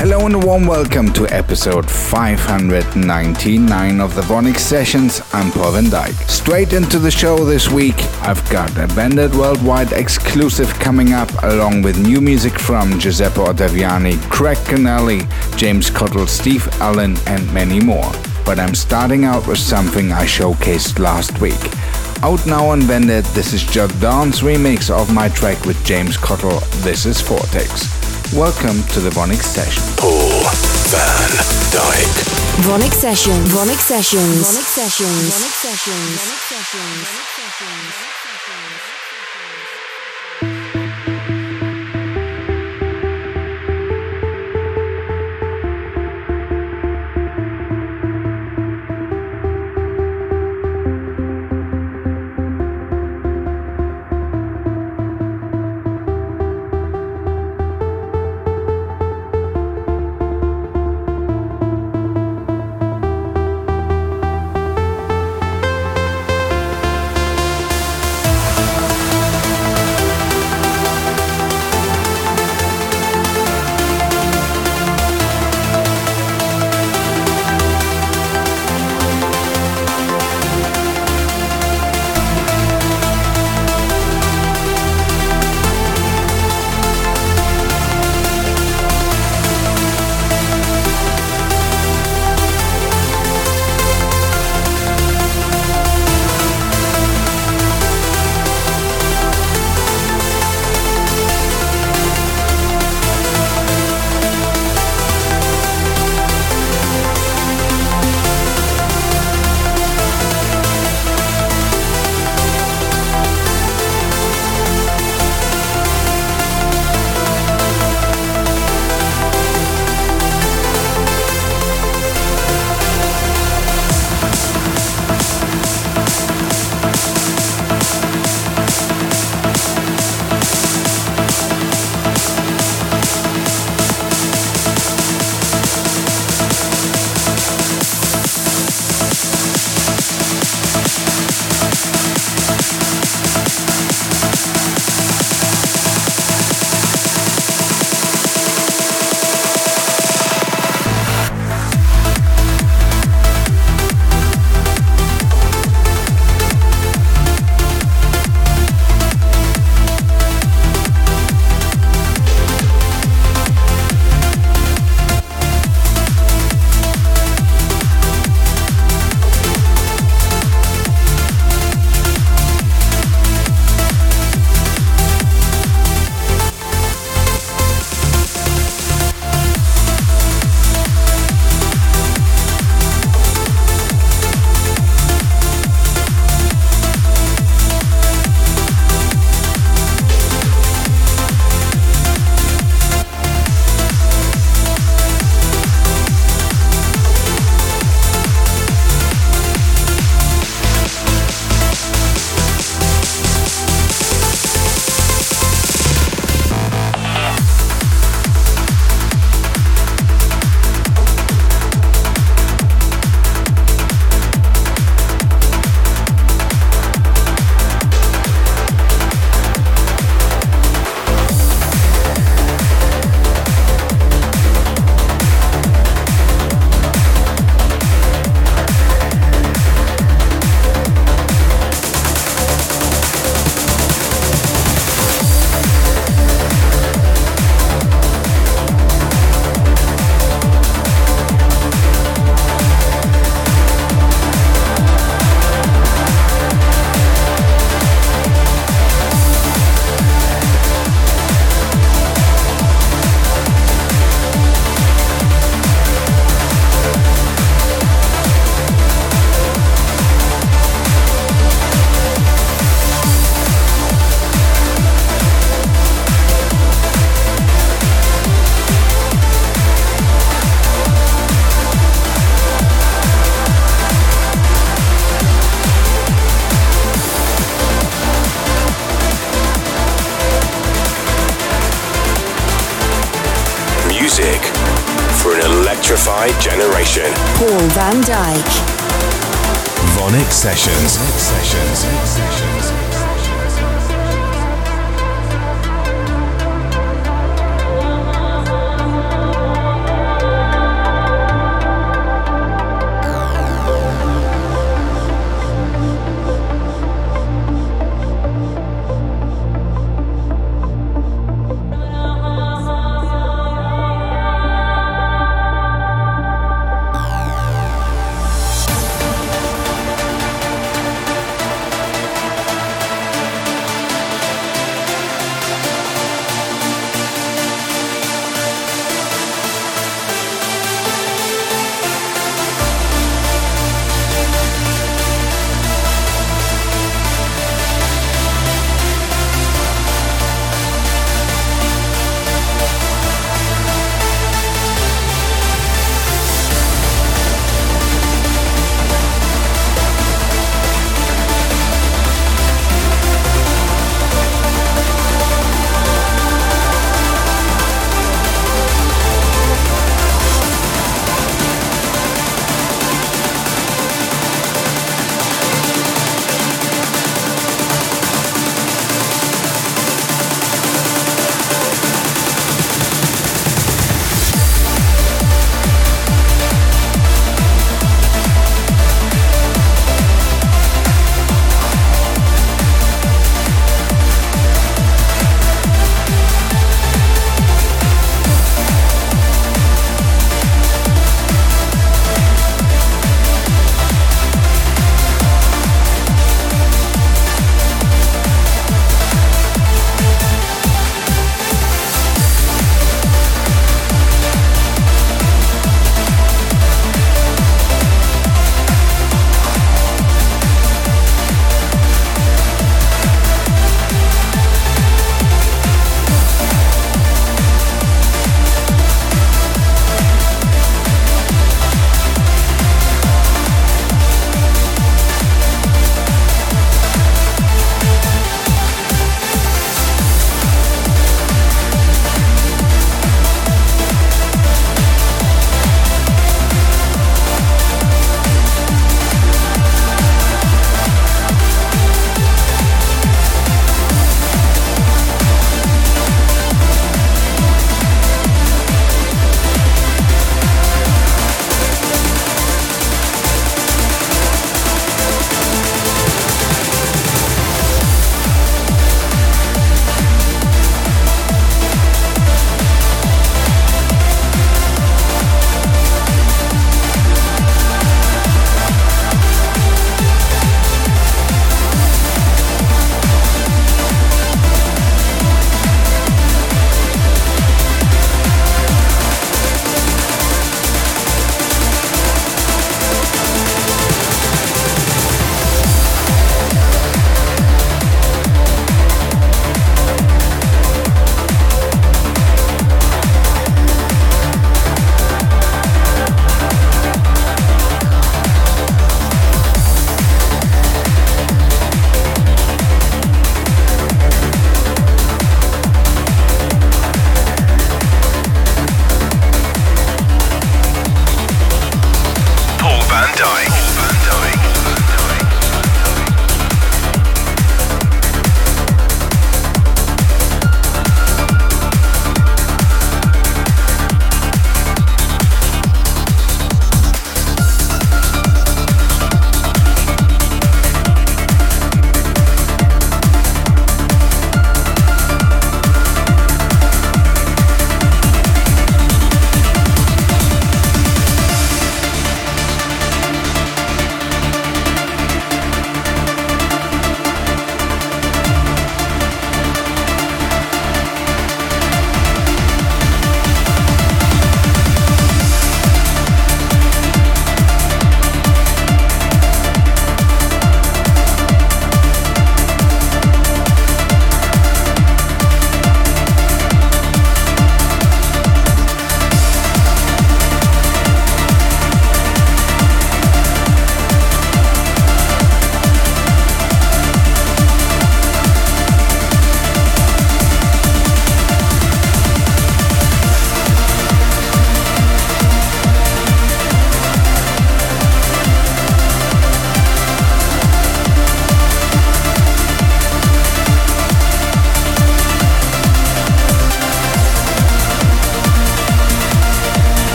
Hello and a warm welcome to episode 599 of the Vonyc Sessions. I'm Paul van Dyk. Straight into the show this week, I've got a Vandit Worldwide exclusive coming up, along with new music from Giuseppe Ottaviani, Craig Connelly, James Cottle, Steve Allen, and many more. But I'm starting out with something I showcased last week. Out now on Vandit, this is Judd Dawn's remix of my track with James Cottle. This is Vortex. Welcome to the Vonyc Session. Paul van Dyk. Vonyc Session. Vonyc Sessions. Vonyc Sessions. Vonyc Sessions. Vonyc Sessions. Vonyc Sessions.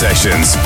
Sessions.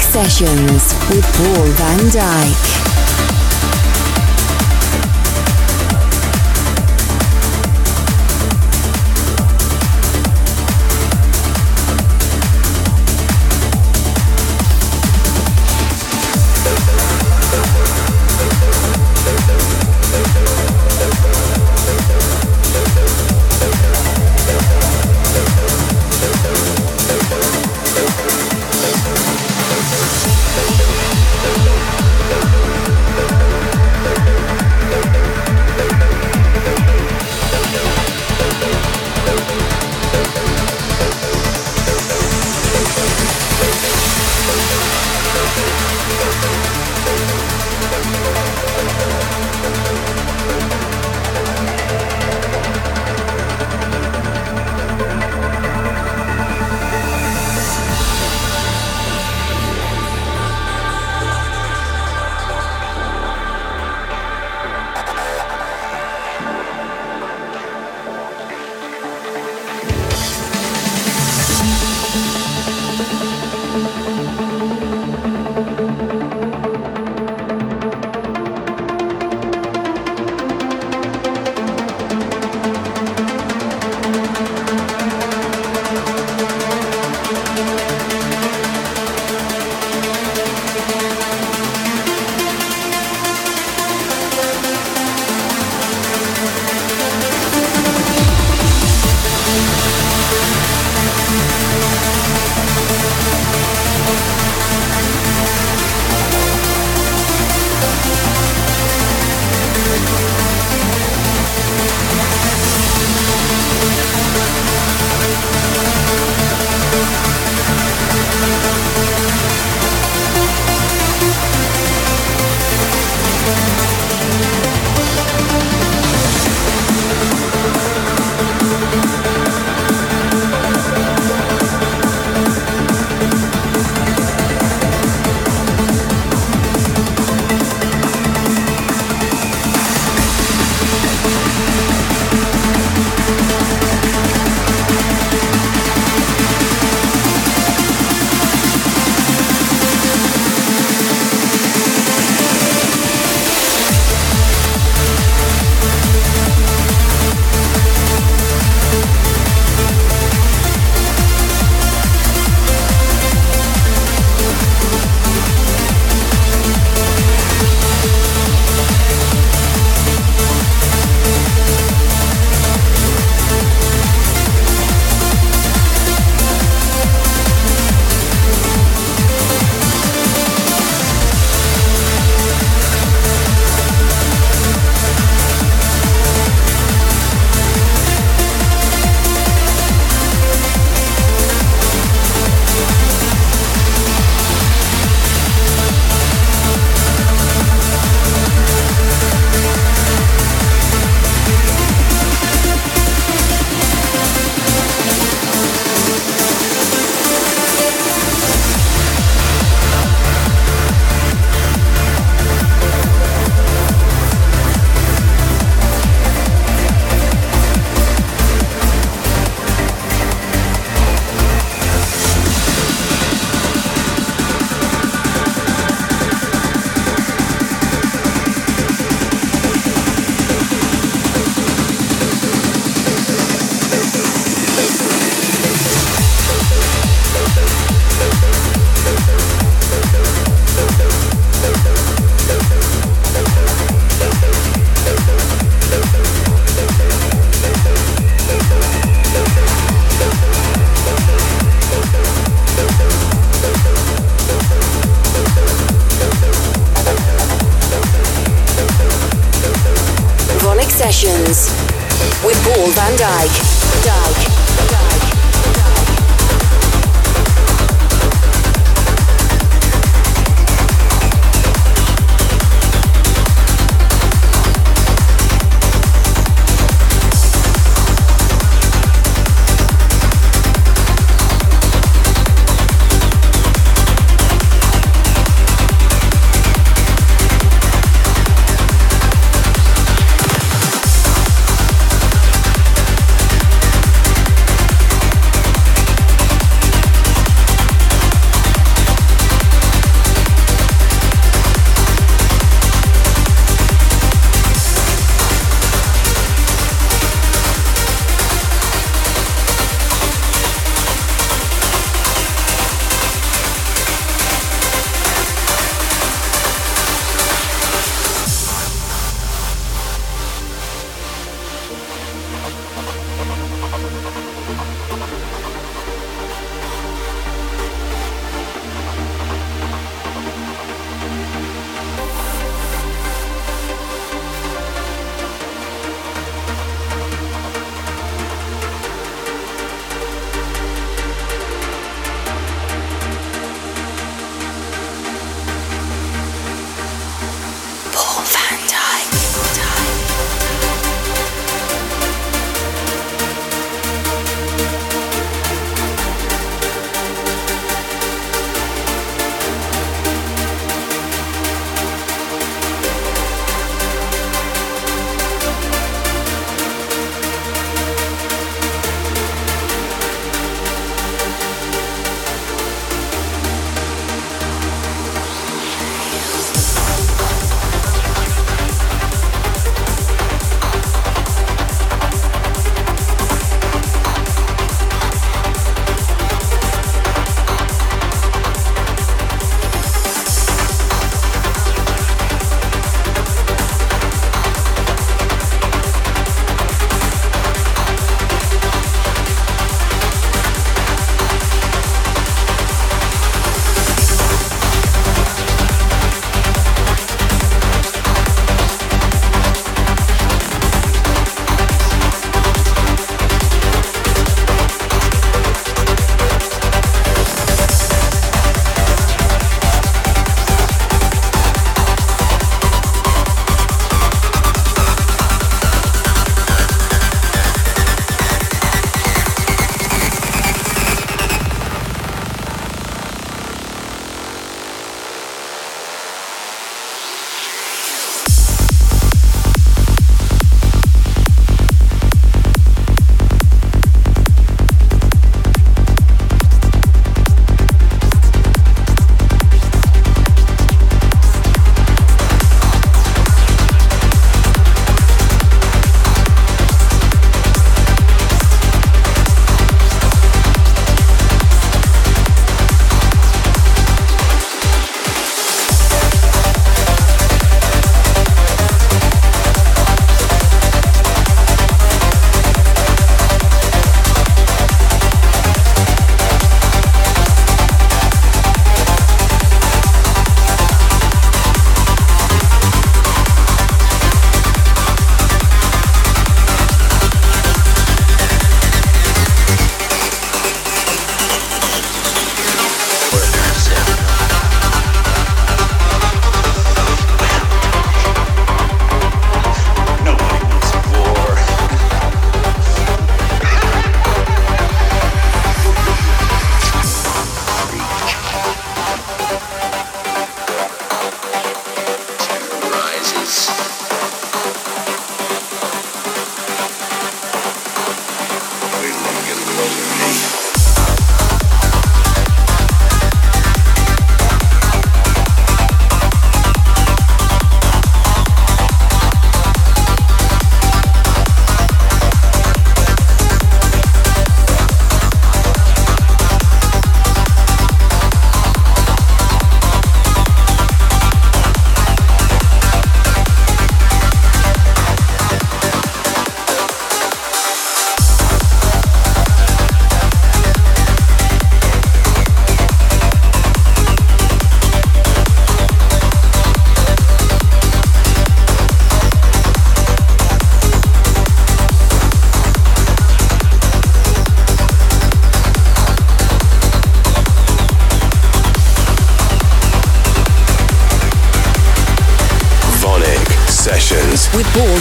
Sessions with Paul van Dyk.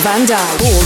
Van Dyk.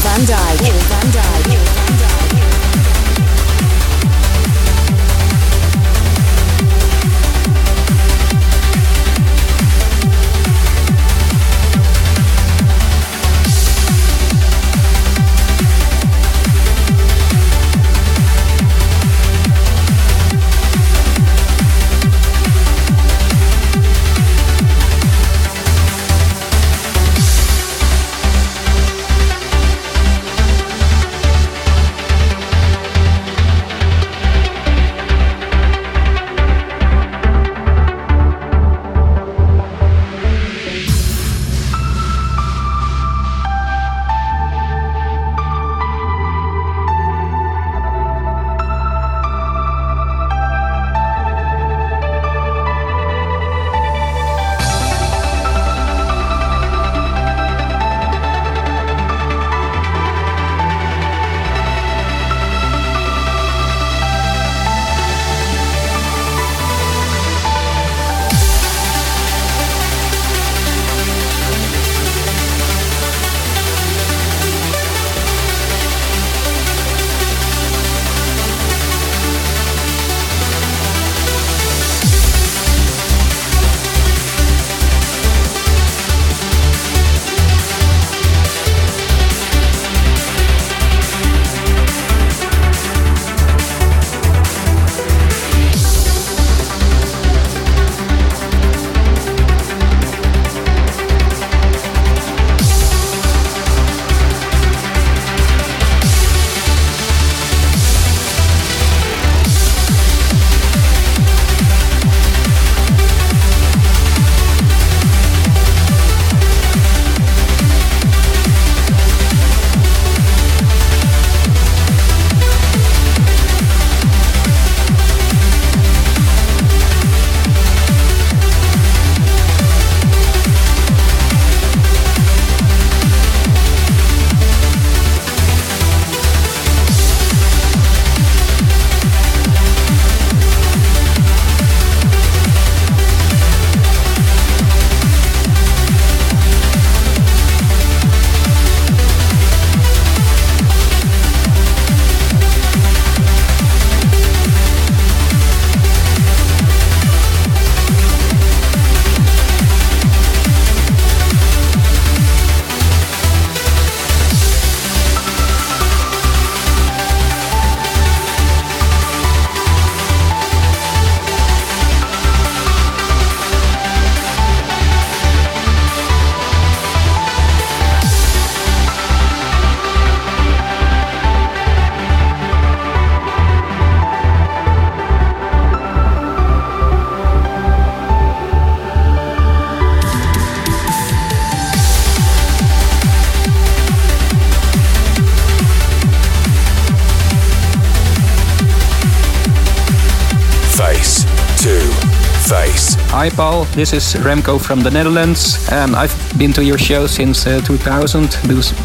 Hi, Paul. This is Remco from the Netherlands. Um, I've been to your show since uh, 2000.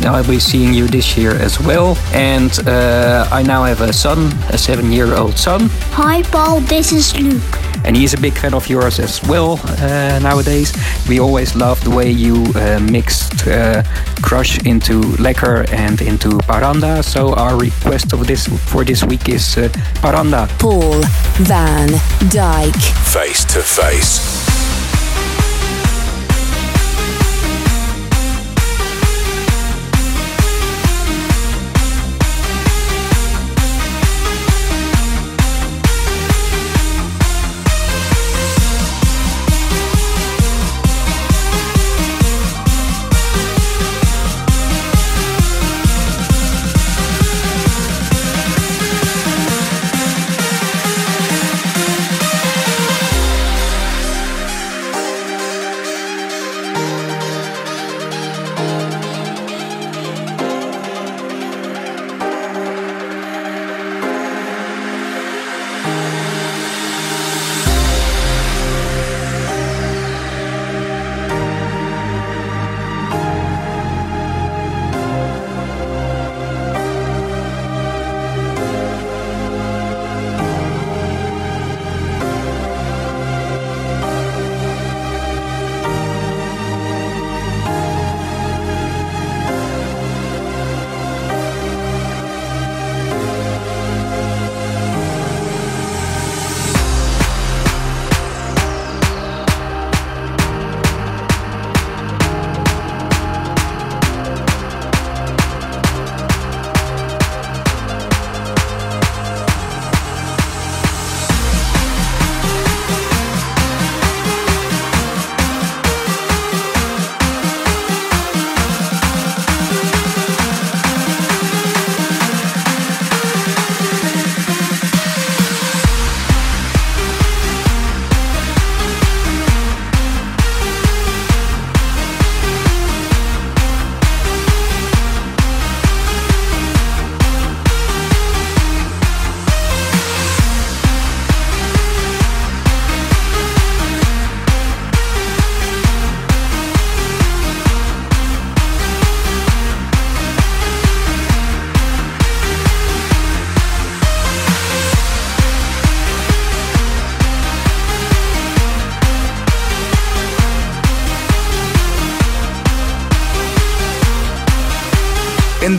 I'll be seeing you this year as well. And uh, I now have a son, a seven year old son. Hi, Paul. This is Luke and he's a big fan of yours as well uh, nowadays. We always love the way you uh, mixed uh, Crush into Lekker and into Paranda. So our request of this for this week is uh, Paranda. Paul van Dyk. Face to face.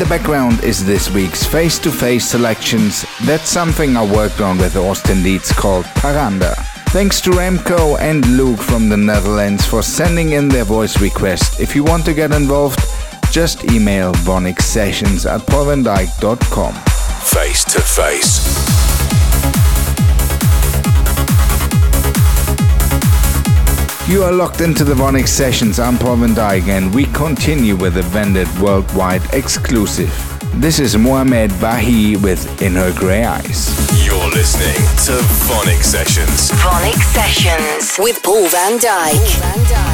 Background is this week's face to face selections. That's something I worked on with Austin Leeds called Paranda. Thanks to Remco and Luke from the Netherlands for sending in their voice request. If you want to get involved, just email VonycSessions at paulvandyk.com. Face to face. You are locked into the Vonyc Sessions. I'm Paul Van Dyk and we continue with a Vandit worldwide exclusive. This is Mohamed Bahi with In Her Grey Eyes. You're listening to Vonyc Sessions. Vonyc Sessions with Paul Van Dyk. Paul Van Dyk.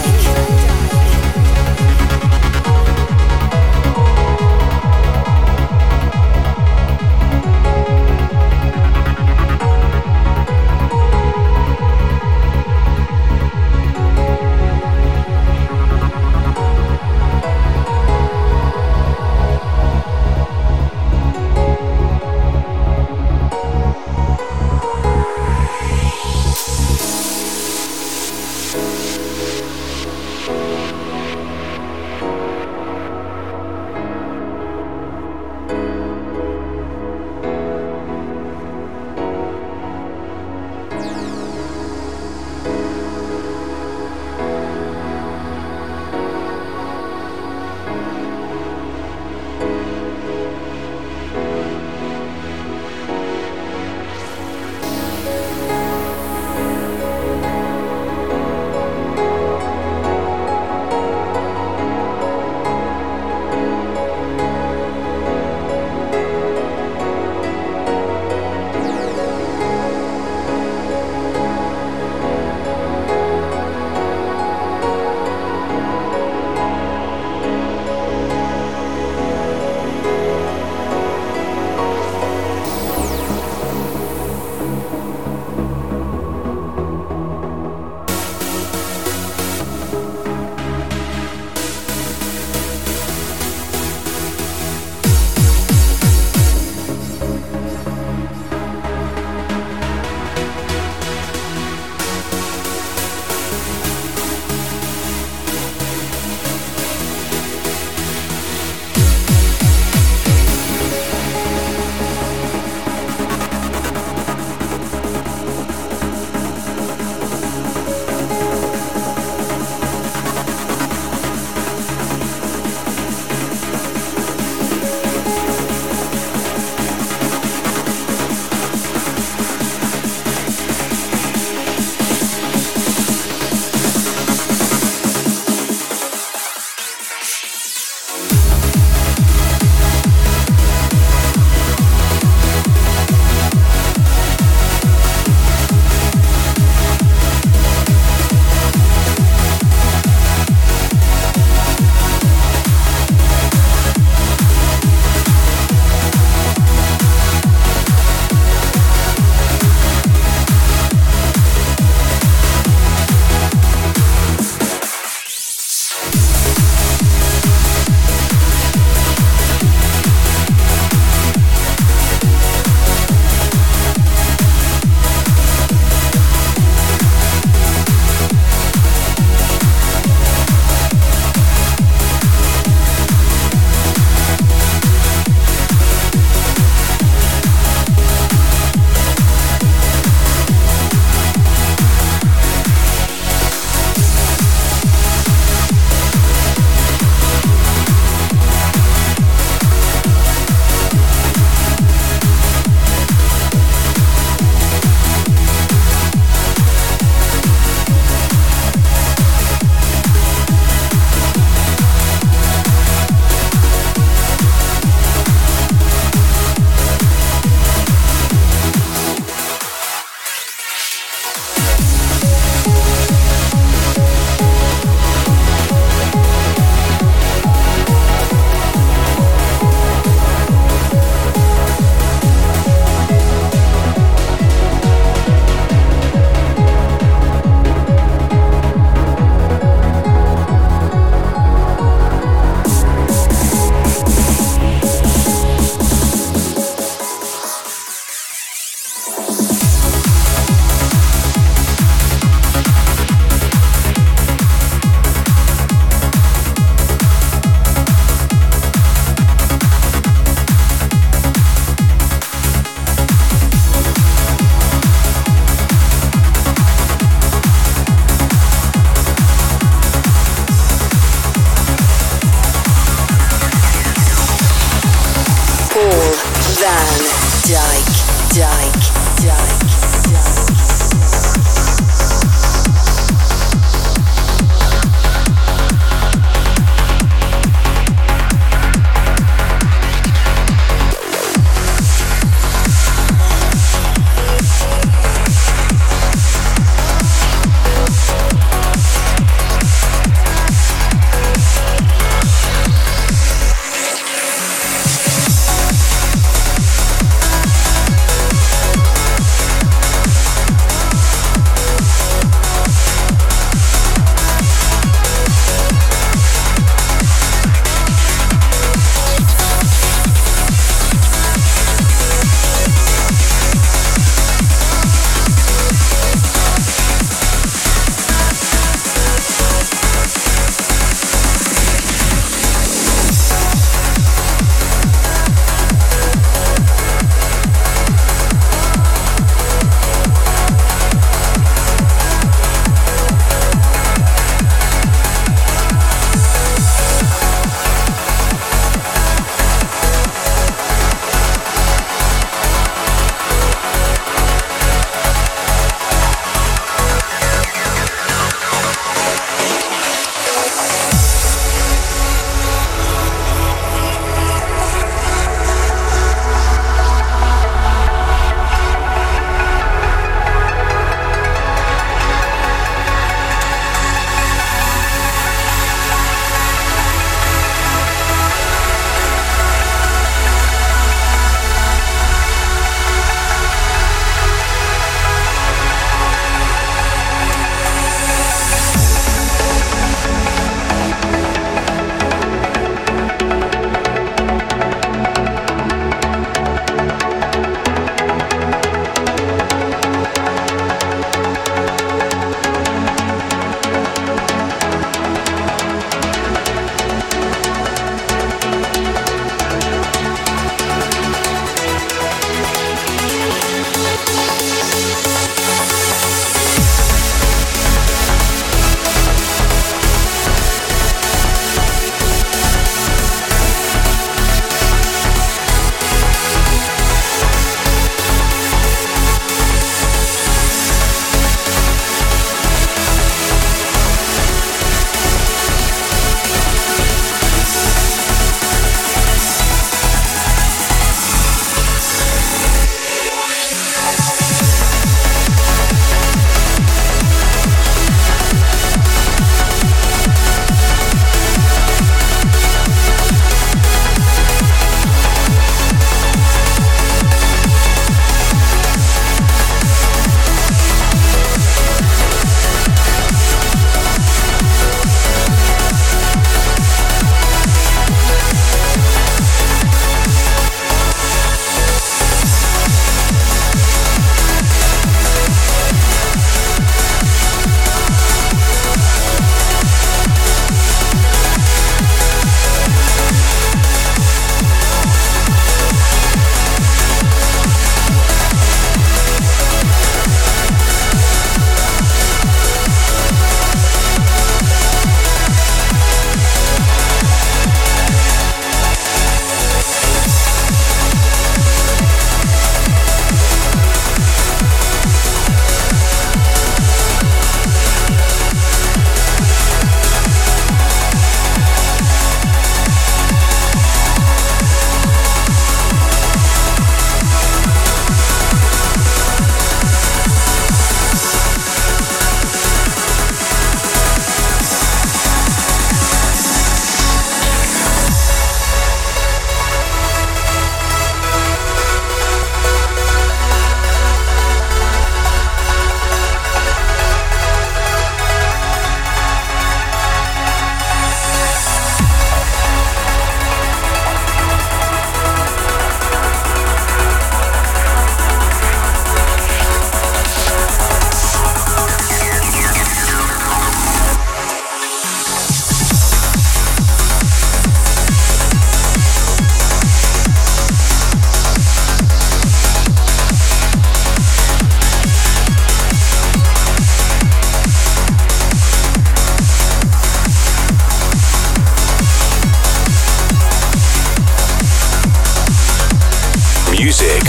music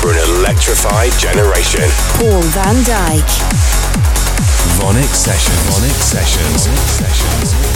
for an electrified generation. Paul van Dyk. VONYC Sessions. VONYC Sessions. VONYC Sessions.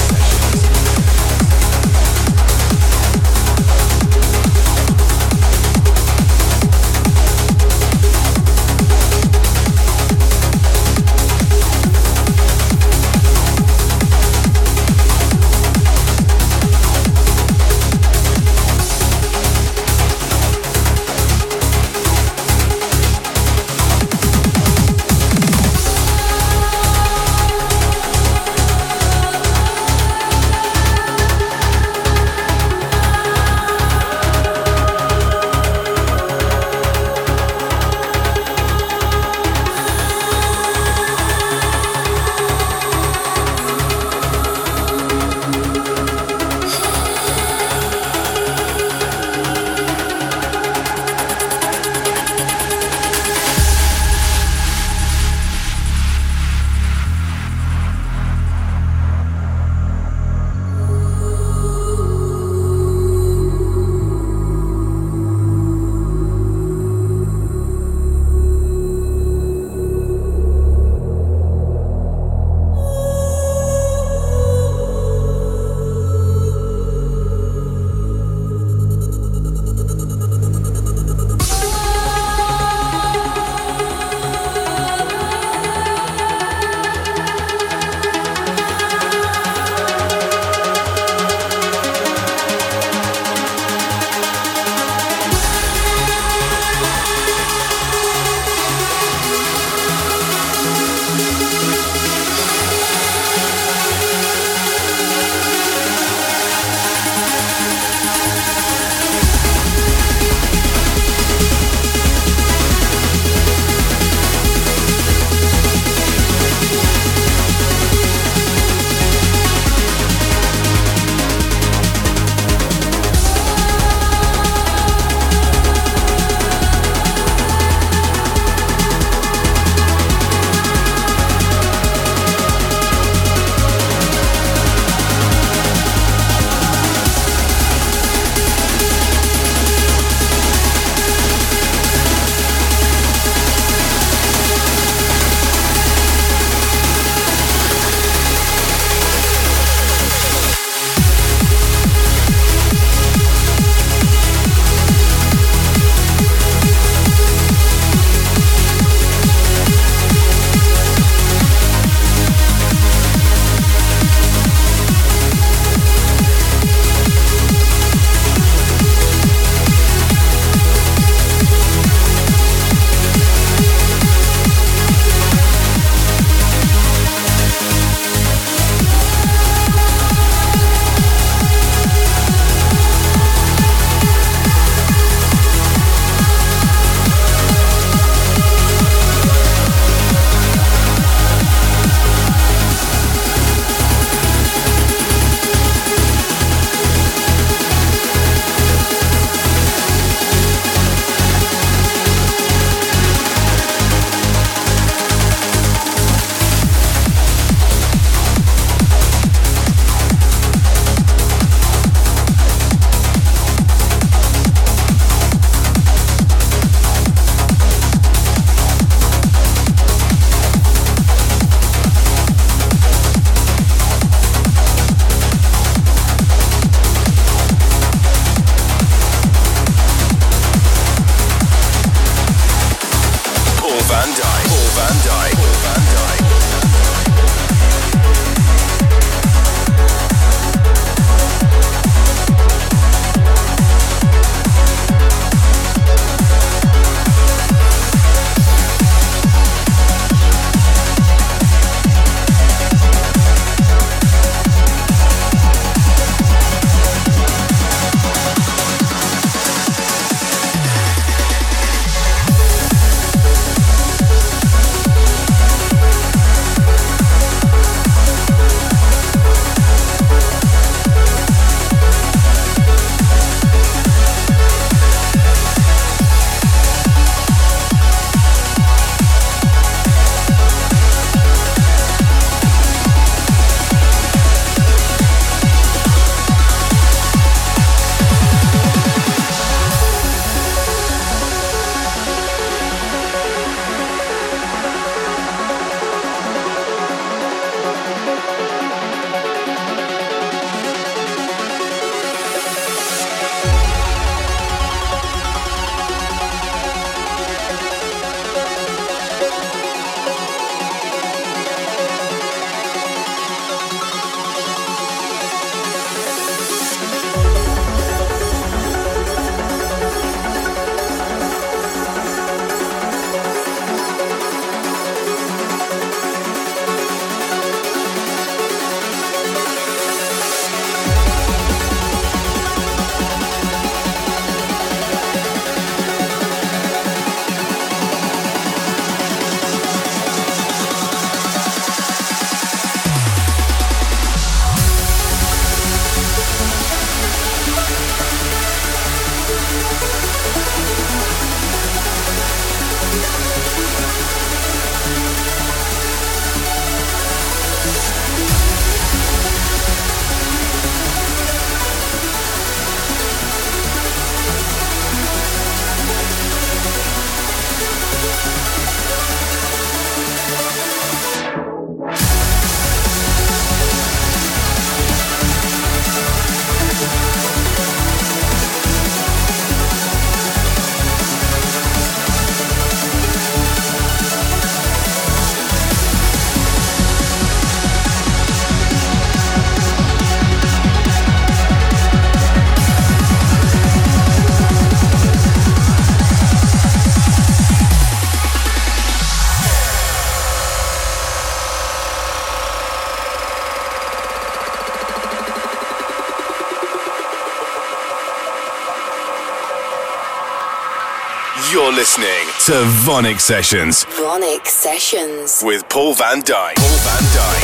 To VONYC Sessions. VONYC Sessions. With Paul van Dyk. Paul van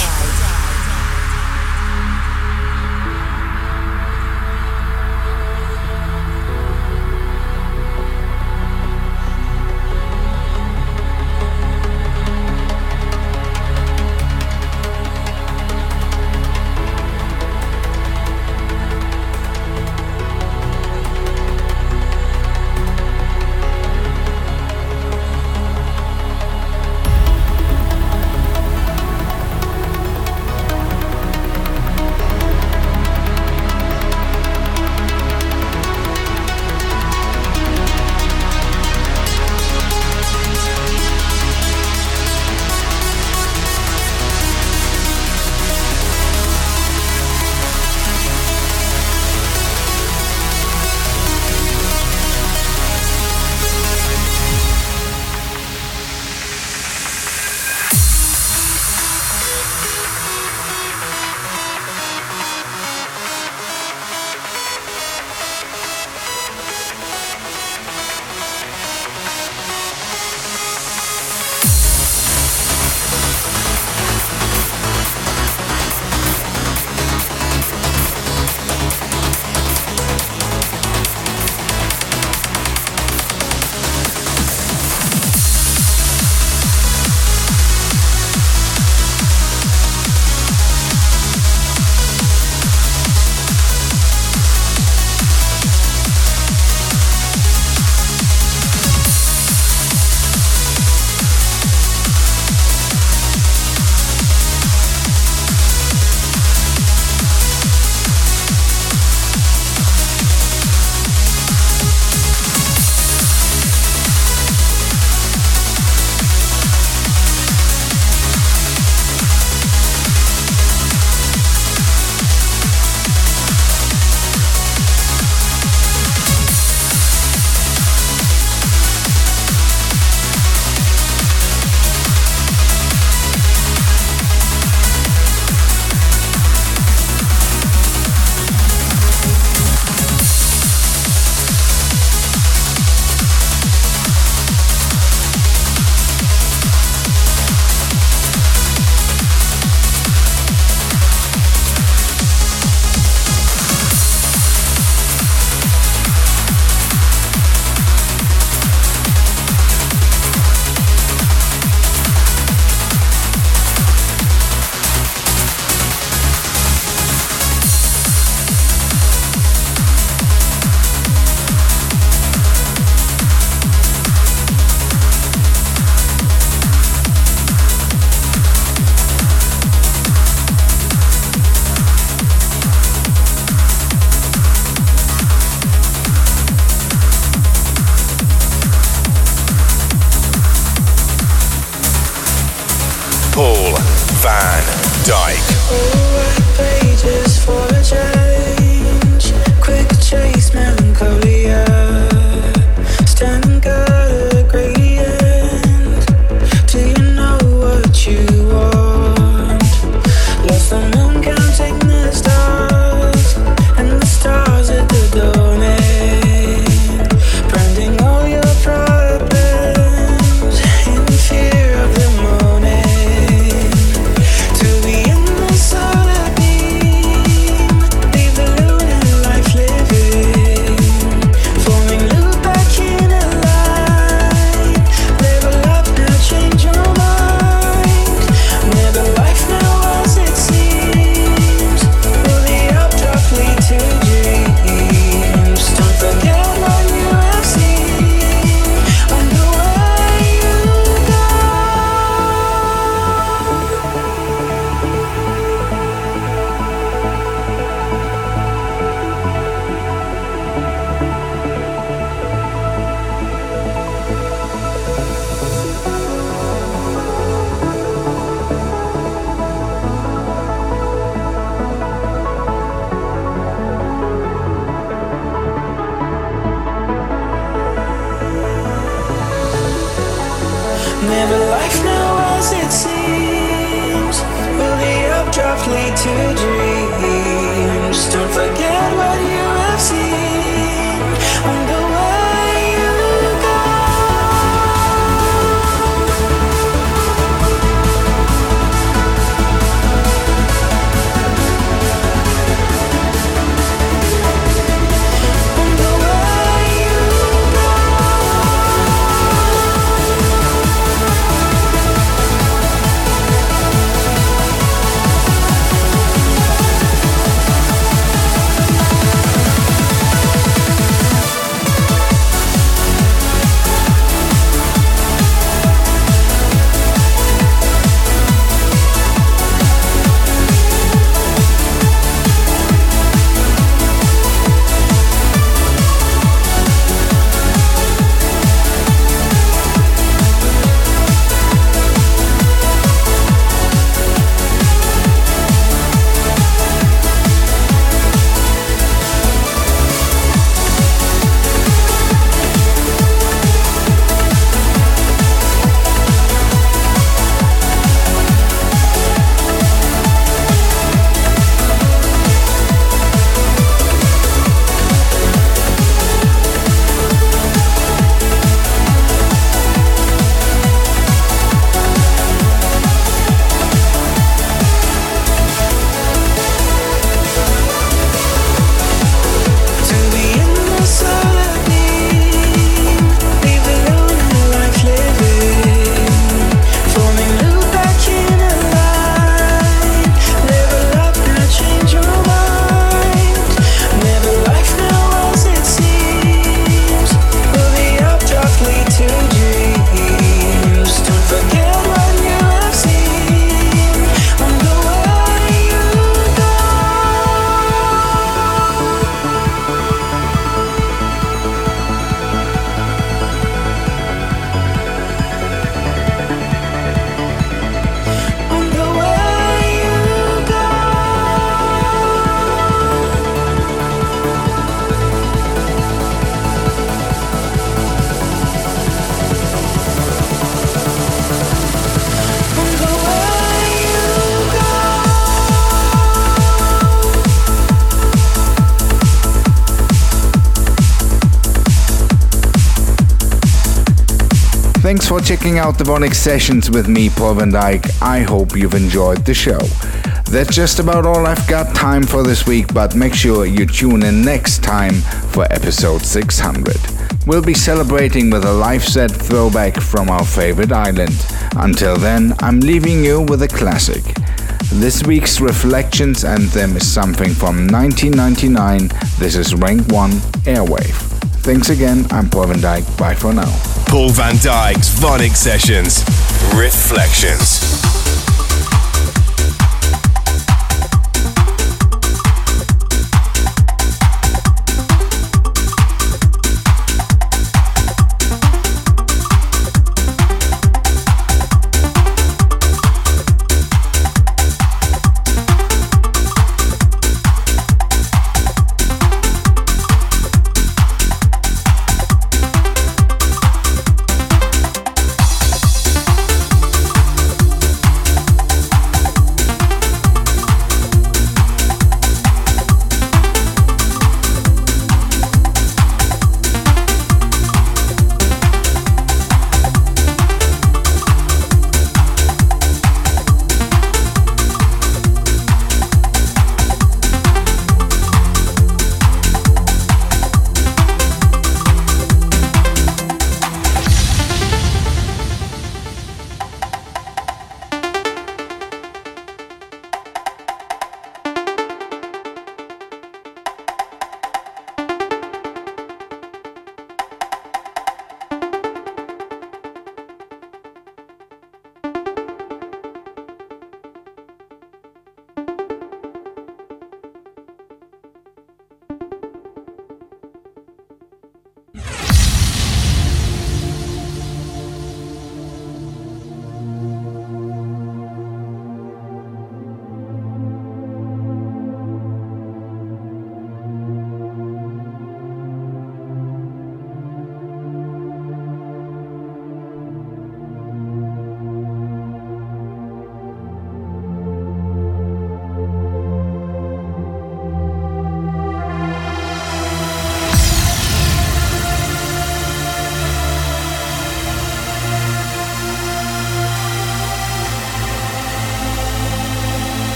Checking out the VONYC sessions with me, Paul van Dyk. I hope you've enjoyed the show. That's just about all I've got time for this week, but make sure you tune in next time for episode 600. We'll be celebrating with a live set throwback from our favorite island. Until then, I'm leaving you with a classic. This week's Reflections anthem is something from 1999. This is Rank 1 Airwave. Thanks again, I'm Paul van Dyk. Bye for now. Paul van Dyk's VONYC Sessions. Reflections.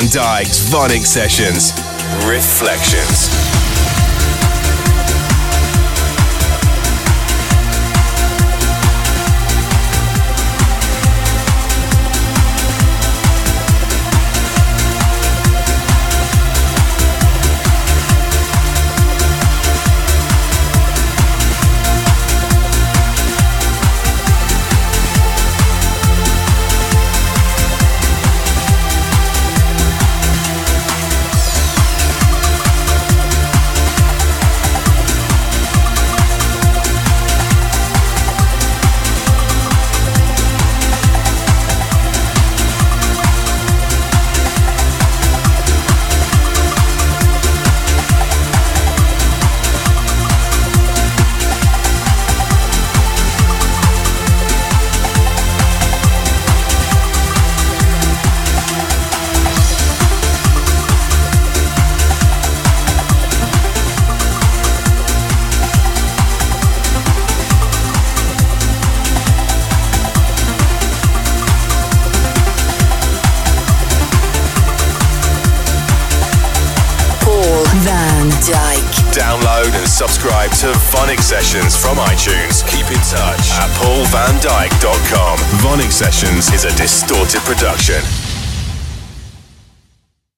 Van Dyk's VONYC Sessions. Reflections. To VONYC Sessions from iTunes. Keep in touch at paulvandyk.com. VONYC Sessions is a distorted production.